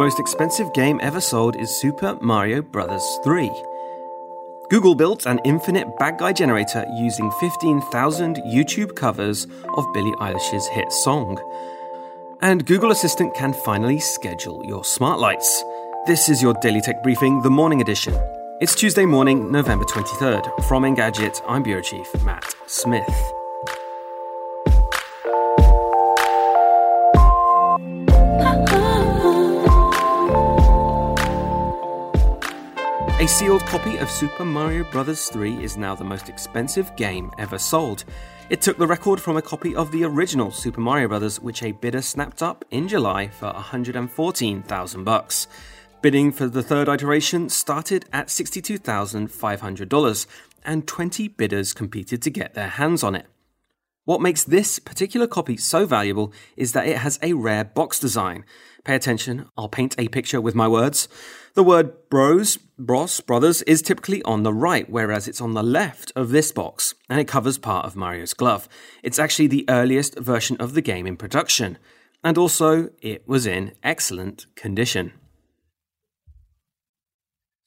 Most expensive game ever sold is Super Mario Bros. 3. Google built an infinite bad guy generator using 15,000 YouTube covers of Billie Eilish's hit song. And Google Assistant can finally schedule your smart lights. This is your Daily Tech Briefing, the morning edition. It's Tuesday morning, November 23rd. From Engadget, I'm Bureau Chief Matt Smith. A sealed copy of Super Mario Bros. 3 is now the most expensive game ever sold. It took the record from a copy of the original Super Mario Bros., which a bidder snapped up in July for 114,000 bucks. Bidding for the third iteration started at $62,500, and 20 bidders competed to get their hands on it. What makes this particular copy so valuable is that it has a rare box design. Pay attention, I'll paint a picture with my words. The word bros, bros, brothers is typically on the right, whereas it's on the left of this box, and it covers part of Mario's glove. It's actually the earliest version of the game in production, and also it was in excellent condition.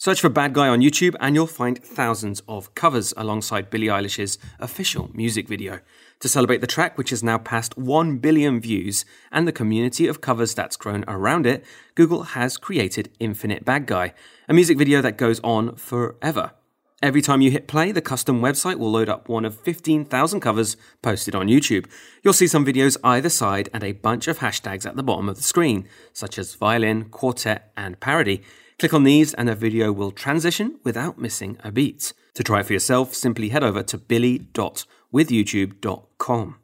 Search for Bad Guy on YouTube and you'll find thousands of covers alongside Billie Eilish's official music video. To celebrate the track, which has now passed 1 billion views, and the community of covers that's grown around it, Google has created Infinite Bad Guy, a music video that goes on forever. Every time you hit play, the custom website will load up one of 15,000 covers posted on YouTube. You'll see some videos either side and a bunch of hashtags at the bottom of the screen, such as violin, quartet, and parody. Click on these and a video will transition without missing a beat. To try it for yourself, simply head over to billie.withyoutube.com.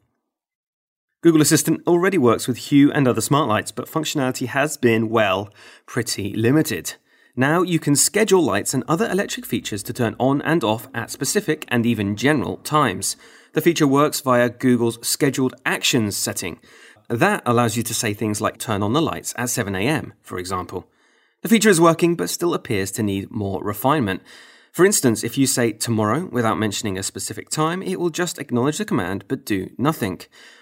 Google Assistant already works with Hue and other smart lights, but functionality has been, well, pretty limited. Now you can schedule lights and other electric features to turn on and off at specific and even general times. The feature works via Google's scheduled actions setting. That allows you to say things like turn on the lights at 7am, for example. The feature is working, but still appears to need more refinement. For instance, if you say tomorrow without mentioning a specific time, it will just acknowledge the command but do nothing.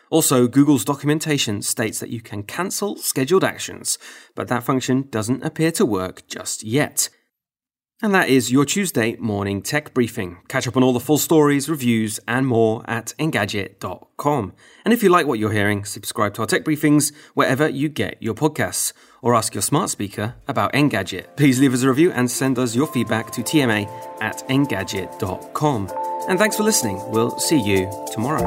Also, Google's documentation states that you can cancel scheduled actions, but that function doesn't appear to work just yet. And that is your Tuesday morning tech briefing. Catch up on all the full stories, reviews, and more at Engadget.com. And if you like what you're hearing, subscribe to our tech briefings wherever you get your podcasts, or ask your smart speaker about Engadget. Please leave us a review and send us your feedback to TMA at Engadget.com. And thanks for listening. We'll see you tomorrow.